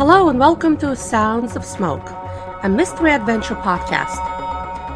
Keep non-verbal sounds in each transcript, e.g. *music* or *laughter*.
Hello and welcome to Sounds of Smoke, a mystery adventure podcast.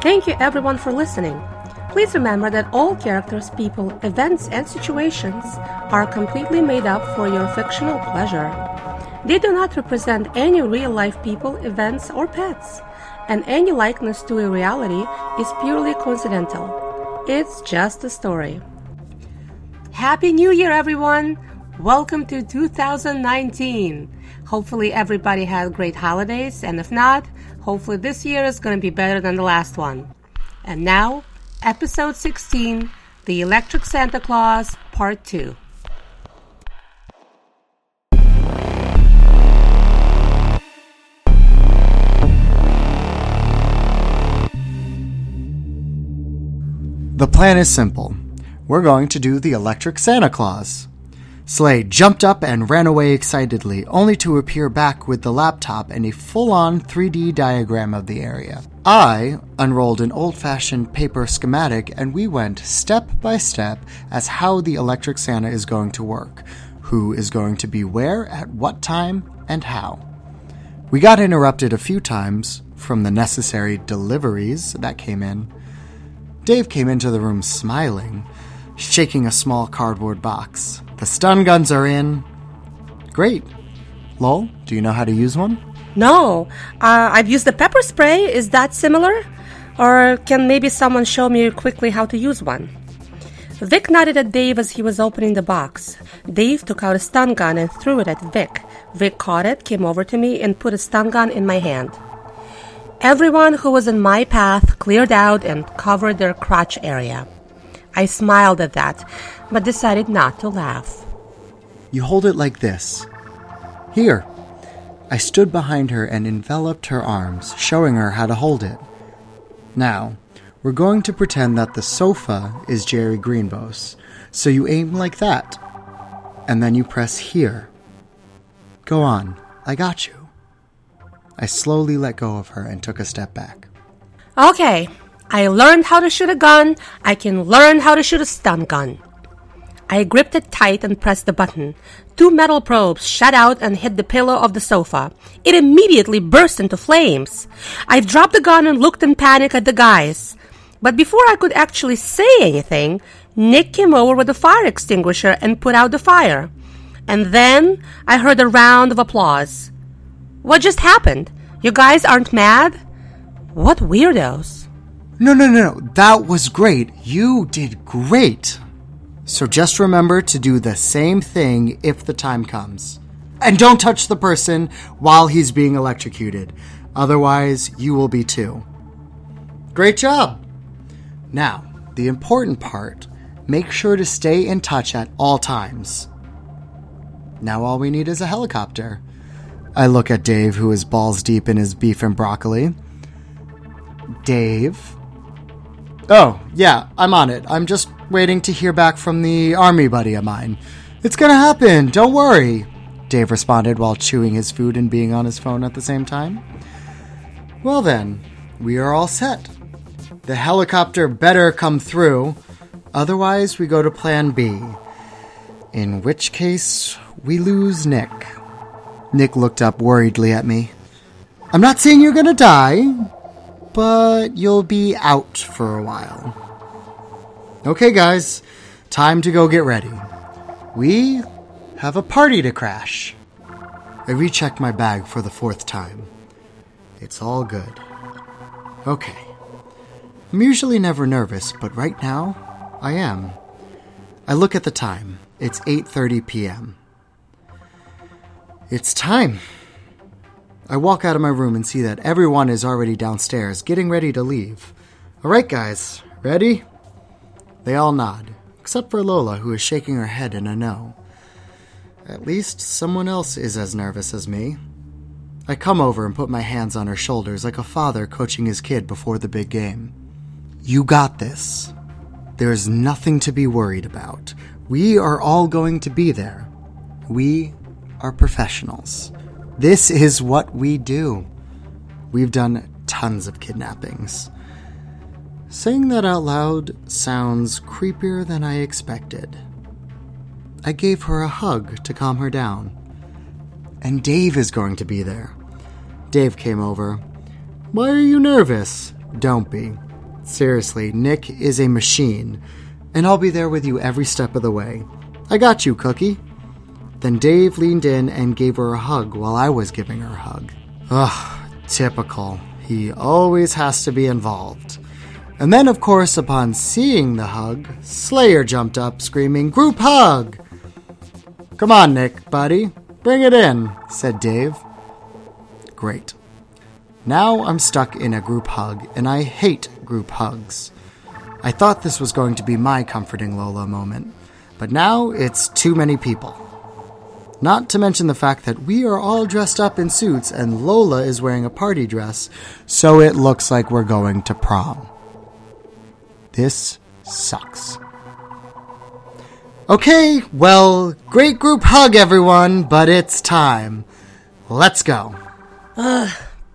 Thank you everyone for listening. Please remember that all characters, people, events, and situations are completely made up for your fictional pleasure. They do not represent any real life people, events, or pets, and any likeness to a reality is purely coincidental. It's just a story. Happy New Year, everyone! Welcome to 2019. Hopefully, everybody had great holidays, and if not, hopefully, this year is going to be better than the last one. And now, episode 16 The Electric Santa Claus, Part 2. The plan is simple. We're going to do the Electric Santa Claus. Slade jumped up and ran away excitedly, only to appear back with the laptop and a full on 3D diagram of the area. I unrolled an old fashioned paper schematic and we went step by step as how the electric Santa is going to work, who is going to be where, at what time, and how. We got interrupted a few times from the necessary deliveries that came in. Dave came into the room smiling, shaking a small cardboard box. The stun guns are in. Great. Lol, do you know how to use one? No, uh, I've used the pepper spray. Is that similar? Or can maybe someone show me quickly how to use one? Vic nodded at Dave as he was opening the box. Dave took out a stun gun and threw it at Vic. Vic caught it, came over to me, and put a stun gun in my hand. Everyone who was in my path cleared out and covered their crotch area. I smiled at that, but decided not to laugh. You hold it like this. Here. I stood behind her and enveloped her arms, showing her how to hold it. Now, we're going to pretend that the sofa is Jerry Greenbos, so you aim like that. And then you press here. Go on, I got you. I slowly let go of her and took a step back. Okay, I learned how to shoot a gun. I can learn how to shoot a stun gun. I gripped it tight and pressed the button. Two metal probes shot out and hit the pillow of the sofa. It immediately burst into flames. I dropped the gun and looked in panic at the guys. But before I could actually say anything, Nick came over with a fire extinguisher and put out the fire. And then I heard a round of applause. What just happened? You guys aren't mad? What weirdos. No, no, no, no. That was great. You did great. So just remember to do the same thing if the time comes. And don't touch the person while he's being electrocuted. Otherwise, you will be too. Great job. Now, the important part make sure to stay in touch at all times. Now, all we need is a helicopter. I look at Dave, who is balls deep in his beef and broccoli. Dave? Oh, yeah, I'm on it. I'm just waiting to hear back from the army buddy of mine. It's gonna happen, don't worry, Dave responded while chewing his food and being on his phone at the same time. Well, then, we are all set. The helicopter better come through, otherwise, we go to plan B. In which case, we lose Nick. Nick looked up worriedly at me. I'm not saying you're gonna die, but you'll be out for a while. Okay, guys, time to go get ready. We have a party to crash. I rechecked my bag for the fourth time. It's all good. Okay. I'm usually never nervous, but right now, I am. I look at the time. It's 8:30 p.m. It's time. I walk out of my room and see that everyone is already downstairs, getting ready to leave. All right, guys, ready? They all nod, except for Lola, who is shaking her head in a no. At least someone else is as nervous as me. I come over and put my hands on her shoulders like a father coaching his kid before the big game. You got this. There is nothing to be worried about. We are all going to be there. We are professionals. This is what we do. We've done tons of kidnappings. Saying that out loud sounds creepier than I expected. I gave her a hug to calm her down. and Dave is going to be there. Dave came over. Why are you nervous? Don't be. Seriously, Nick is a machine, and I'll be there with you every step of the way. I got you, Cookie. Then Dave leaned in and gave her a hug while I was giving her a hug. Ugh, typical. He always has to be involved. And then, of course, upon seeing the hug, Slayer jumped up, screaming, Group hug! Come on, Nick, buddy. Bring it in, said Dave. Great. Now I'm stuck in a group hug, and I hate group hugs. I thought this was going to be my comforting Lola moment, but now it's too many people. Not to mention the fact that we are all dressed up in suits and Lola is wearing a party dress, so it looks like we're going to prom. This sucks. Okay, well, great group hug, everyone, but it's time. Let's go. Ugh,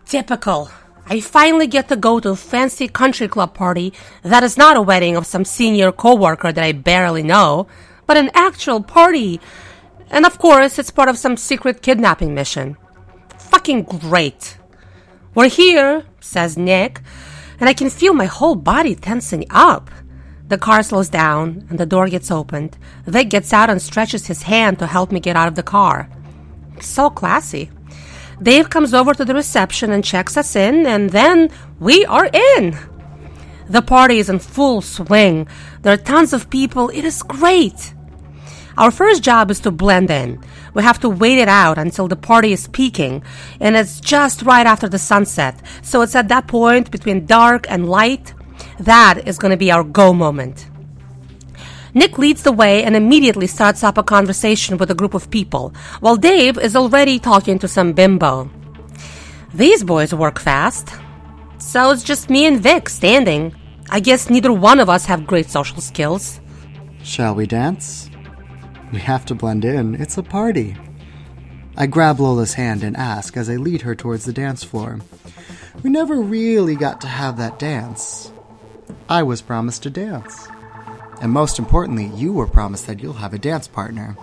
typical. I finally get to go to a fancy country club party that is not a wedding of some senior coworker that I barely know, but an actual party and of course, it's part of some secret kidnapping mission. Fucking great. We're here, says Nick, and I can feel my whole body tensing up. The car slows down and the door gets opened. Vic gets out and stretches his hand to help me get out of the car. So classy. Dave comes over to the reception and checks us in, and then we are in. The party is in full swing. There are tons of people. It is great. Our first job is to blend in. We have to wait it out until the party is peaking, and it's just right after the sunset. So it's at that point between dark and light that is going to be our go moment. Nick leads the way and immediately starts up a conversation with a group of people, while Dave is already talking to some bimbo. These boys work fast. So it's just me and Vic standing. I guess neither one of us have great social skills. Shall we dance? We have to blend in. It's a party. I grab Lola's hand and ask as I lead her towards the dance floor. We never really got to have that dance. I was promised a dance. And most importantly, you were promised that you'll have a dance partner.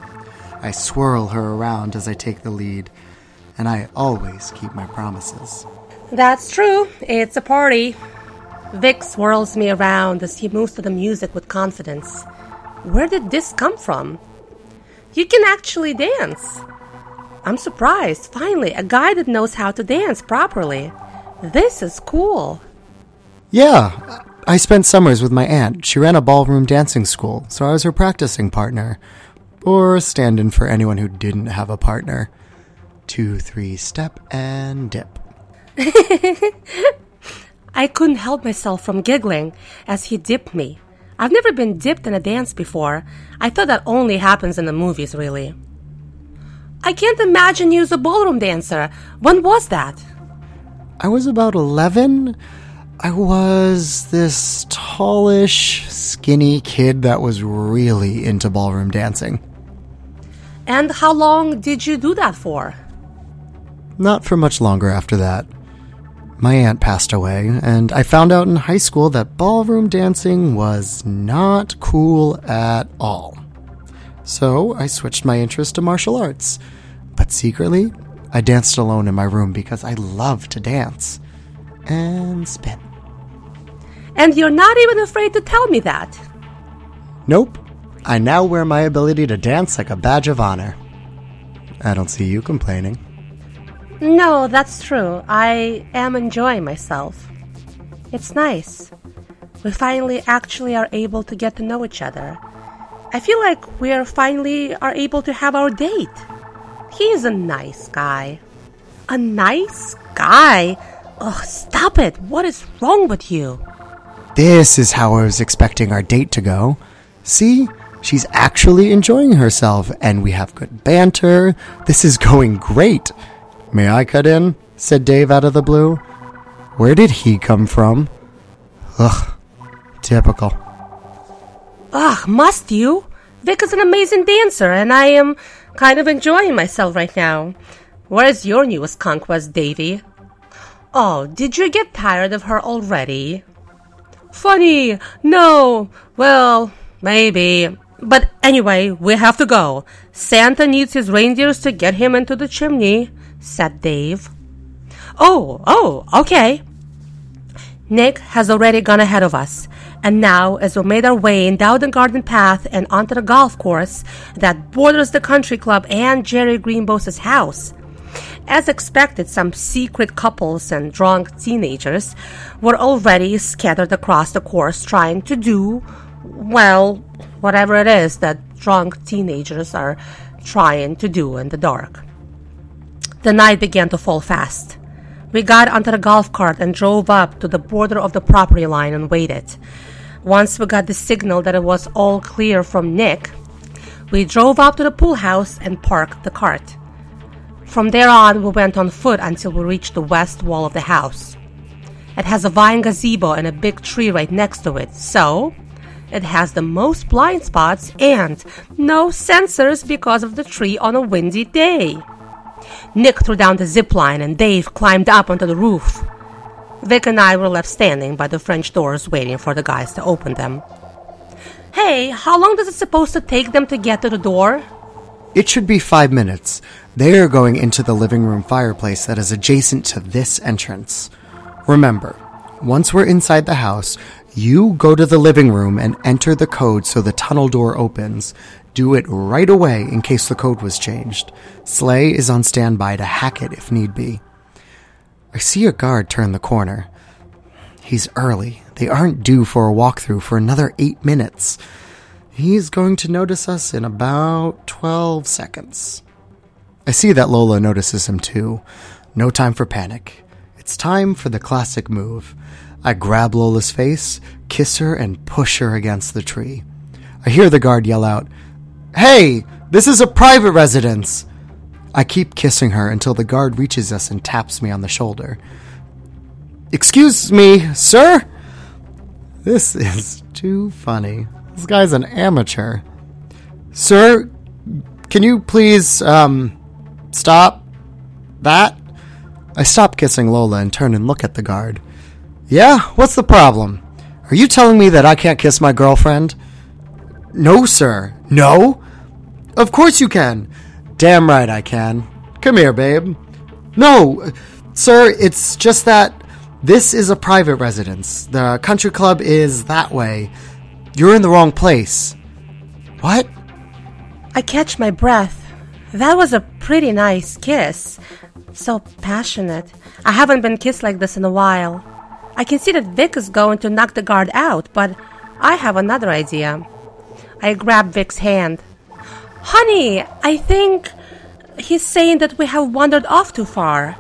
I swirl her around as I take the lead, and I always keep my promises. That's true. It's a party. Vic swirls me around as he moves to the music with confidence. Where did this come from? You can actually dance. I'm surprised. Finally, a guy that knows how to dance properly. This is cool. Yeah, I spent summers with my aunt. She ran a ballroom dancing school, so I was her practicing partner. Or stand in for anyone who didn't have a partner. Two, three, step, and dip. *laughs* I couldn't help myself from giggling as he dipped me. I've never been dipped in a dance before. I thought that only happens in the movies, really. I can't imagine you as a ballroom dancer. When was that? I was about 11. I was this tallish, skinny kid that was really into ballroom dancing. And how long did you do that for? Not for much longer after that. My aunt passed away, and I found out in high school that ballroom dancing was not cool at all. So I switched my interest to martial arts. But secretly, I danced alone in my room because I love to dance and spin. And you're not even afraid to tell me that. Nope. I now wear my ability to dance like a badge of honor. I don't see you complaining. No, that's true. I am enjoying myself. It's nice. We finally actually are able to get to know each other. I feel like we are finally are able to have our date. He's a nice guy. A nice guy? Oh, stop it. What is wrong with you? This is how I was expecting our date to go. See? She's actually enjoying herself, and we have good banter. This is *laughs* going great. May I cut in? said Dave out of the blue. Where did he come from? Ugh, typical. Ugh, must you? Vic is an amazing dancer, and I am kind of enjoying myself right now. Where's your newest conquest, Davy? Oh, did you get tired of her already? Funny, no. Well, maybe. But anyway, we have to go. Santa needs his reindeers to get him into the chimney, said Dave. Oh, oh, okay. Nick has already gone ahead of us, and now, as we made our way down the garden path and onto the golf course that borders the country club and Jerry Greenbow's house, as expected, some secret couples and drunk teenagers were already scattered across the course trying to do, well, whatever it is that drunk teenagers are trying to do in the dark. The night began to fall fast. We got onto the golf cart and drove up to the border of the property line and waited. Once we got the signal that it was all clear from Nick, we drove up to the pool house and parked the cart. From there on, we went on foot until we reached the west wall of the house. It has a vine gazebo and a big tree right next to it, so it has the most blind spots and no sensors because of the tree on a windy day. Nick threw down the zip line and Dave climbed up onto the roof. Vic and I were left standing by the French doors waiting for the guys to open them. Hey, how long does it supposed to take them to get to the door? It should be five minutes. They are going into the living room fireplace that is adjacent to this entrance. Remember, once we're inside the house, you go to the living room and enter the code so the tunnel door opens. Do it right away in case the code was changed. Slay is on standby to hack it if need be. I see a guard turn the corner. He's early. They aren't due for a walkthrough for another eight minutes. He's going to notice us in about 12 seconds. I see that Lola notices him too. No time for panic. It's time for the classic move. I grab Lola's face, kiss her, and push her against the tree. I hear the guard yell out, Hey, this is a private residence! I keep kissing her until the guard reaches us and taps me on the shoulder. Excuse me, sir? This is too funny. This guy's an amateur. Sir, can you please, um, Stop. That? I stop kissing Lola and turn and look at the guard. Yeah, what's the problem? Are you telling me that I can't kiss my girlfriend? No, sir. No? Of course you can. Damn right I can. Come here, babe. No, sir, it's just that this is a private residence. The country club is that way. You're in the wrong place. What? I catch my breath. That was a pretty nice kiss. So passionate. I haven't been kissed like this in a while. I can see that Vic is going to knock the guard out, but I have another idea. I grab Vic's hand. Honey, I think he's saying that we have wandered off too far.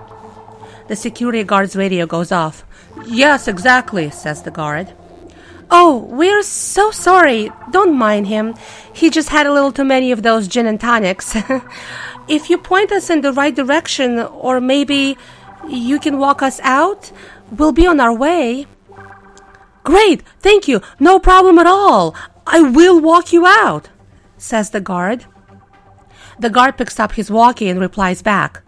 The security guard's radio goes off. Yes, exactly, says the guard. Oh, we're so sorry. Don't mind him. He just had a little too many of those gin and tonics. *laughs* if you point us in the right direction, or maybe you can walk us out, we'll be on our way. Great, thank you. No problem at all. I will walk you out, says the guard. The guard picks up his walkie and replies back.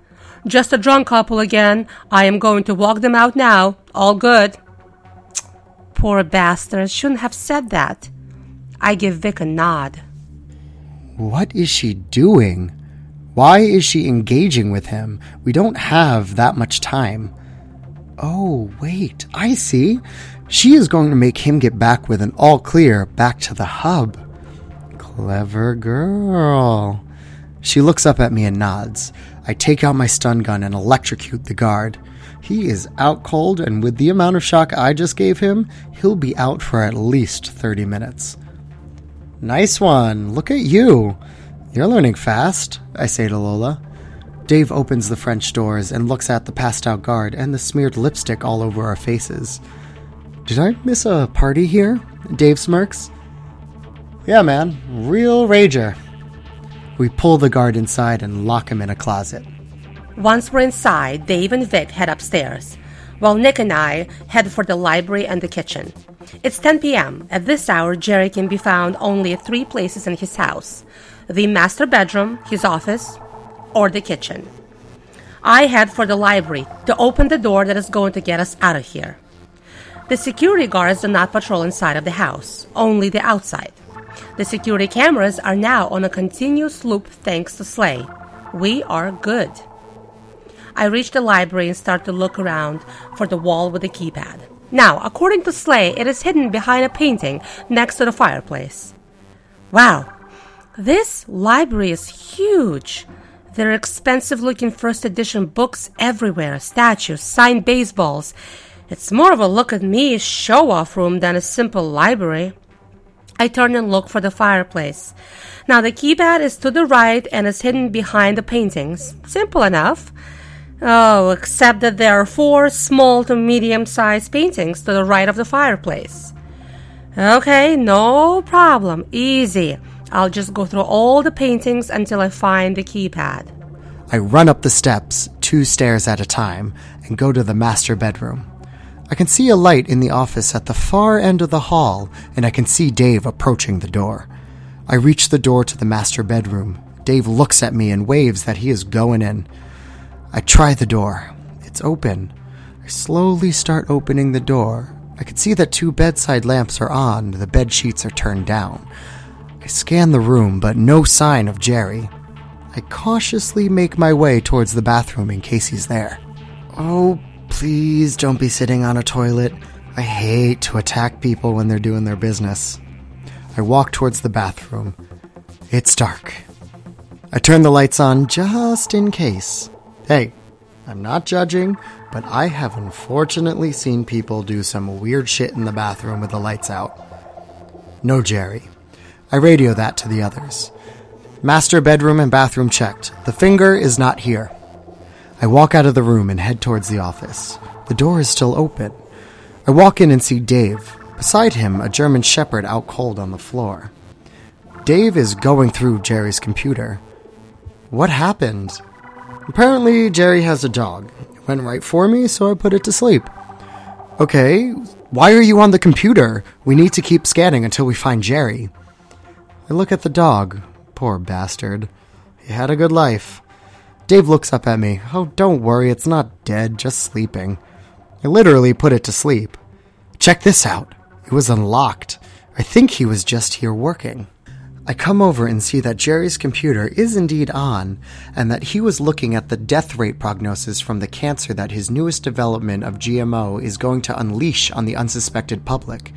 Just a drunk couple again. I am going to walk them out now. All good. Poor bastard shouldn't have said that. I give Vic a nod. What is she doing? Why is she engaging with him? We don't have that much time. Oh, wait, I see. She is going to make him get back with an all clear back to the hub. Clever girl. She looks up at me and nods. I take out my stun gun and electrocute the guard. He is out cold, and with the amount of shock I just gave him, he'll be out for at least 30 minutes. Nice one. Look at you. You're learning fast, I say to Lola. Dave opens the French doors and looks at the passed out guard and the smeared lipstick all over our faces. Did I miss a party here? Dave smirks. Yeah, man. Real rager. We pull the guard inside and lock him in a closet. Once we're inside, Dave and Vic head upstairs, while Nick and I head for the library and the kitchen. It's 10 p.m. At this hour, Jerry can be found only at three places in his house the master bedroom, his office, or the kitchen. I head for the library to open the door that is going to get us out of here. The security guards do not patrol inside of the house, only the outside. The security cameras are now on a continuous loop thanks to Slay. We are good. I reach the library and start to look around for the wall with the keypad. Now, according to Slay, it is hidden behind a painting next to the fireplace. Wow, this library is huge. There are expensive looking first edition books everywhere, statues, signed baseballs. It's more of a look at me show off room than a simple library. I turn and look for the fireplace. Now the keypad is to the right and is hidden behind the paintings. Simple enough. Oh, except that there are four small to medium sized paintings to the right of the fireplace. Okay, no problem. Easy. I'll just go through all the paintings until I find the keypad. I run up the steps, two stairs at a time, and go to the master bedroom. I can see a light in the office at the far end of the hall, and I can see Dave approaching the door. I reach the door to the master bedroom. Dave looks at me and waves that he is going in. I try the door. It's open. I slowly start opening the door. I can see that two bedside lamps are on, the bed sheets are turned down. I scan the room, but no sign of Jerry. I cautiously make my way towards the bathroom in case he's there. Oh, please don't be sitting on a toilet. I hate to attack people when they're doing their business. I walk towards the bathroom. It's dark. I turn the lights on just in case. Hey, I'm not judging, but I have unfortunately seen people do some weird shit in the bathroom with the lights out. No Jerry. I radio that to the others. Master bedroom and bathroom checked. The finger is not here. I walk out of the room and head towards the office. The door is still open. I walk in and see Dave. Beside him, a German Shepherd out cold on the floor. Dave is going through Jerry's computer. What happened? Apparently, Jerry has a dog. It went right for me, so I put it to sleep. Okay, why are you on the computer? We need to keep scanning until we find Jerry. I look at the dog. Poor bastard. He had a good life. Dave looks up at me. Oh, don't worry, it's not dead, just sleeping. I literally put it to sleep. Check this out. It was unlocked. I think he was just here working. I come over and see that Jerry's computer is indeed on, and that he was looking at the death rate prognosis from the cancer that his newest development of GMO is going to unleash on the unsuspected public.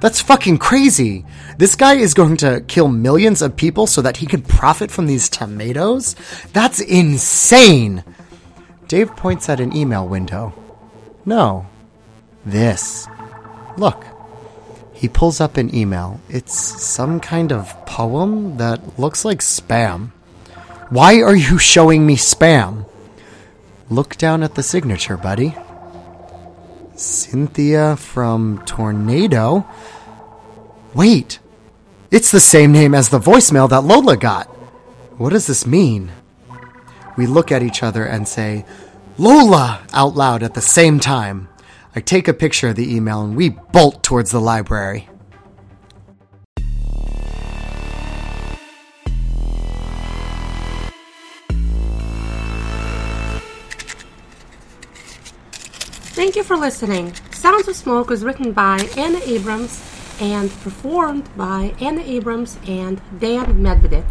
That's fucking crazy. This guy is going to kill millions of people so that he can profit from these tomatoes? That's insane. Dave points at an email window. No. This. Look. He pulls up an email. It's some kind of poem that looks like spam. Why are you showing me spam? Look down at the signature, buddy. Cynthia from Tornado? Wait! It's the same name as the voicemail that Lola got! What does this mean? We look at each other and say, Lola! out loud at the same time. I take a picture of the email and we bolt towards the library. Thank you for listening. Sounds of Smoke was written by Anna Abrams and performed by Anna Abrams and Dan Medvedik.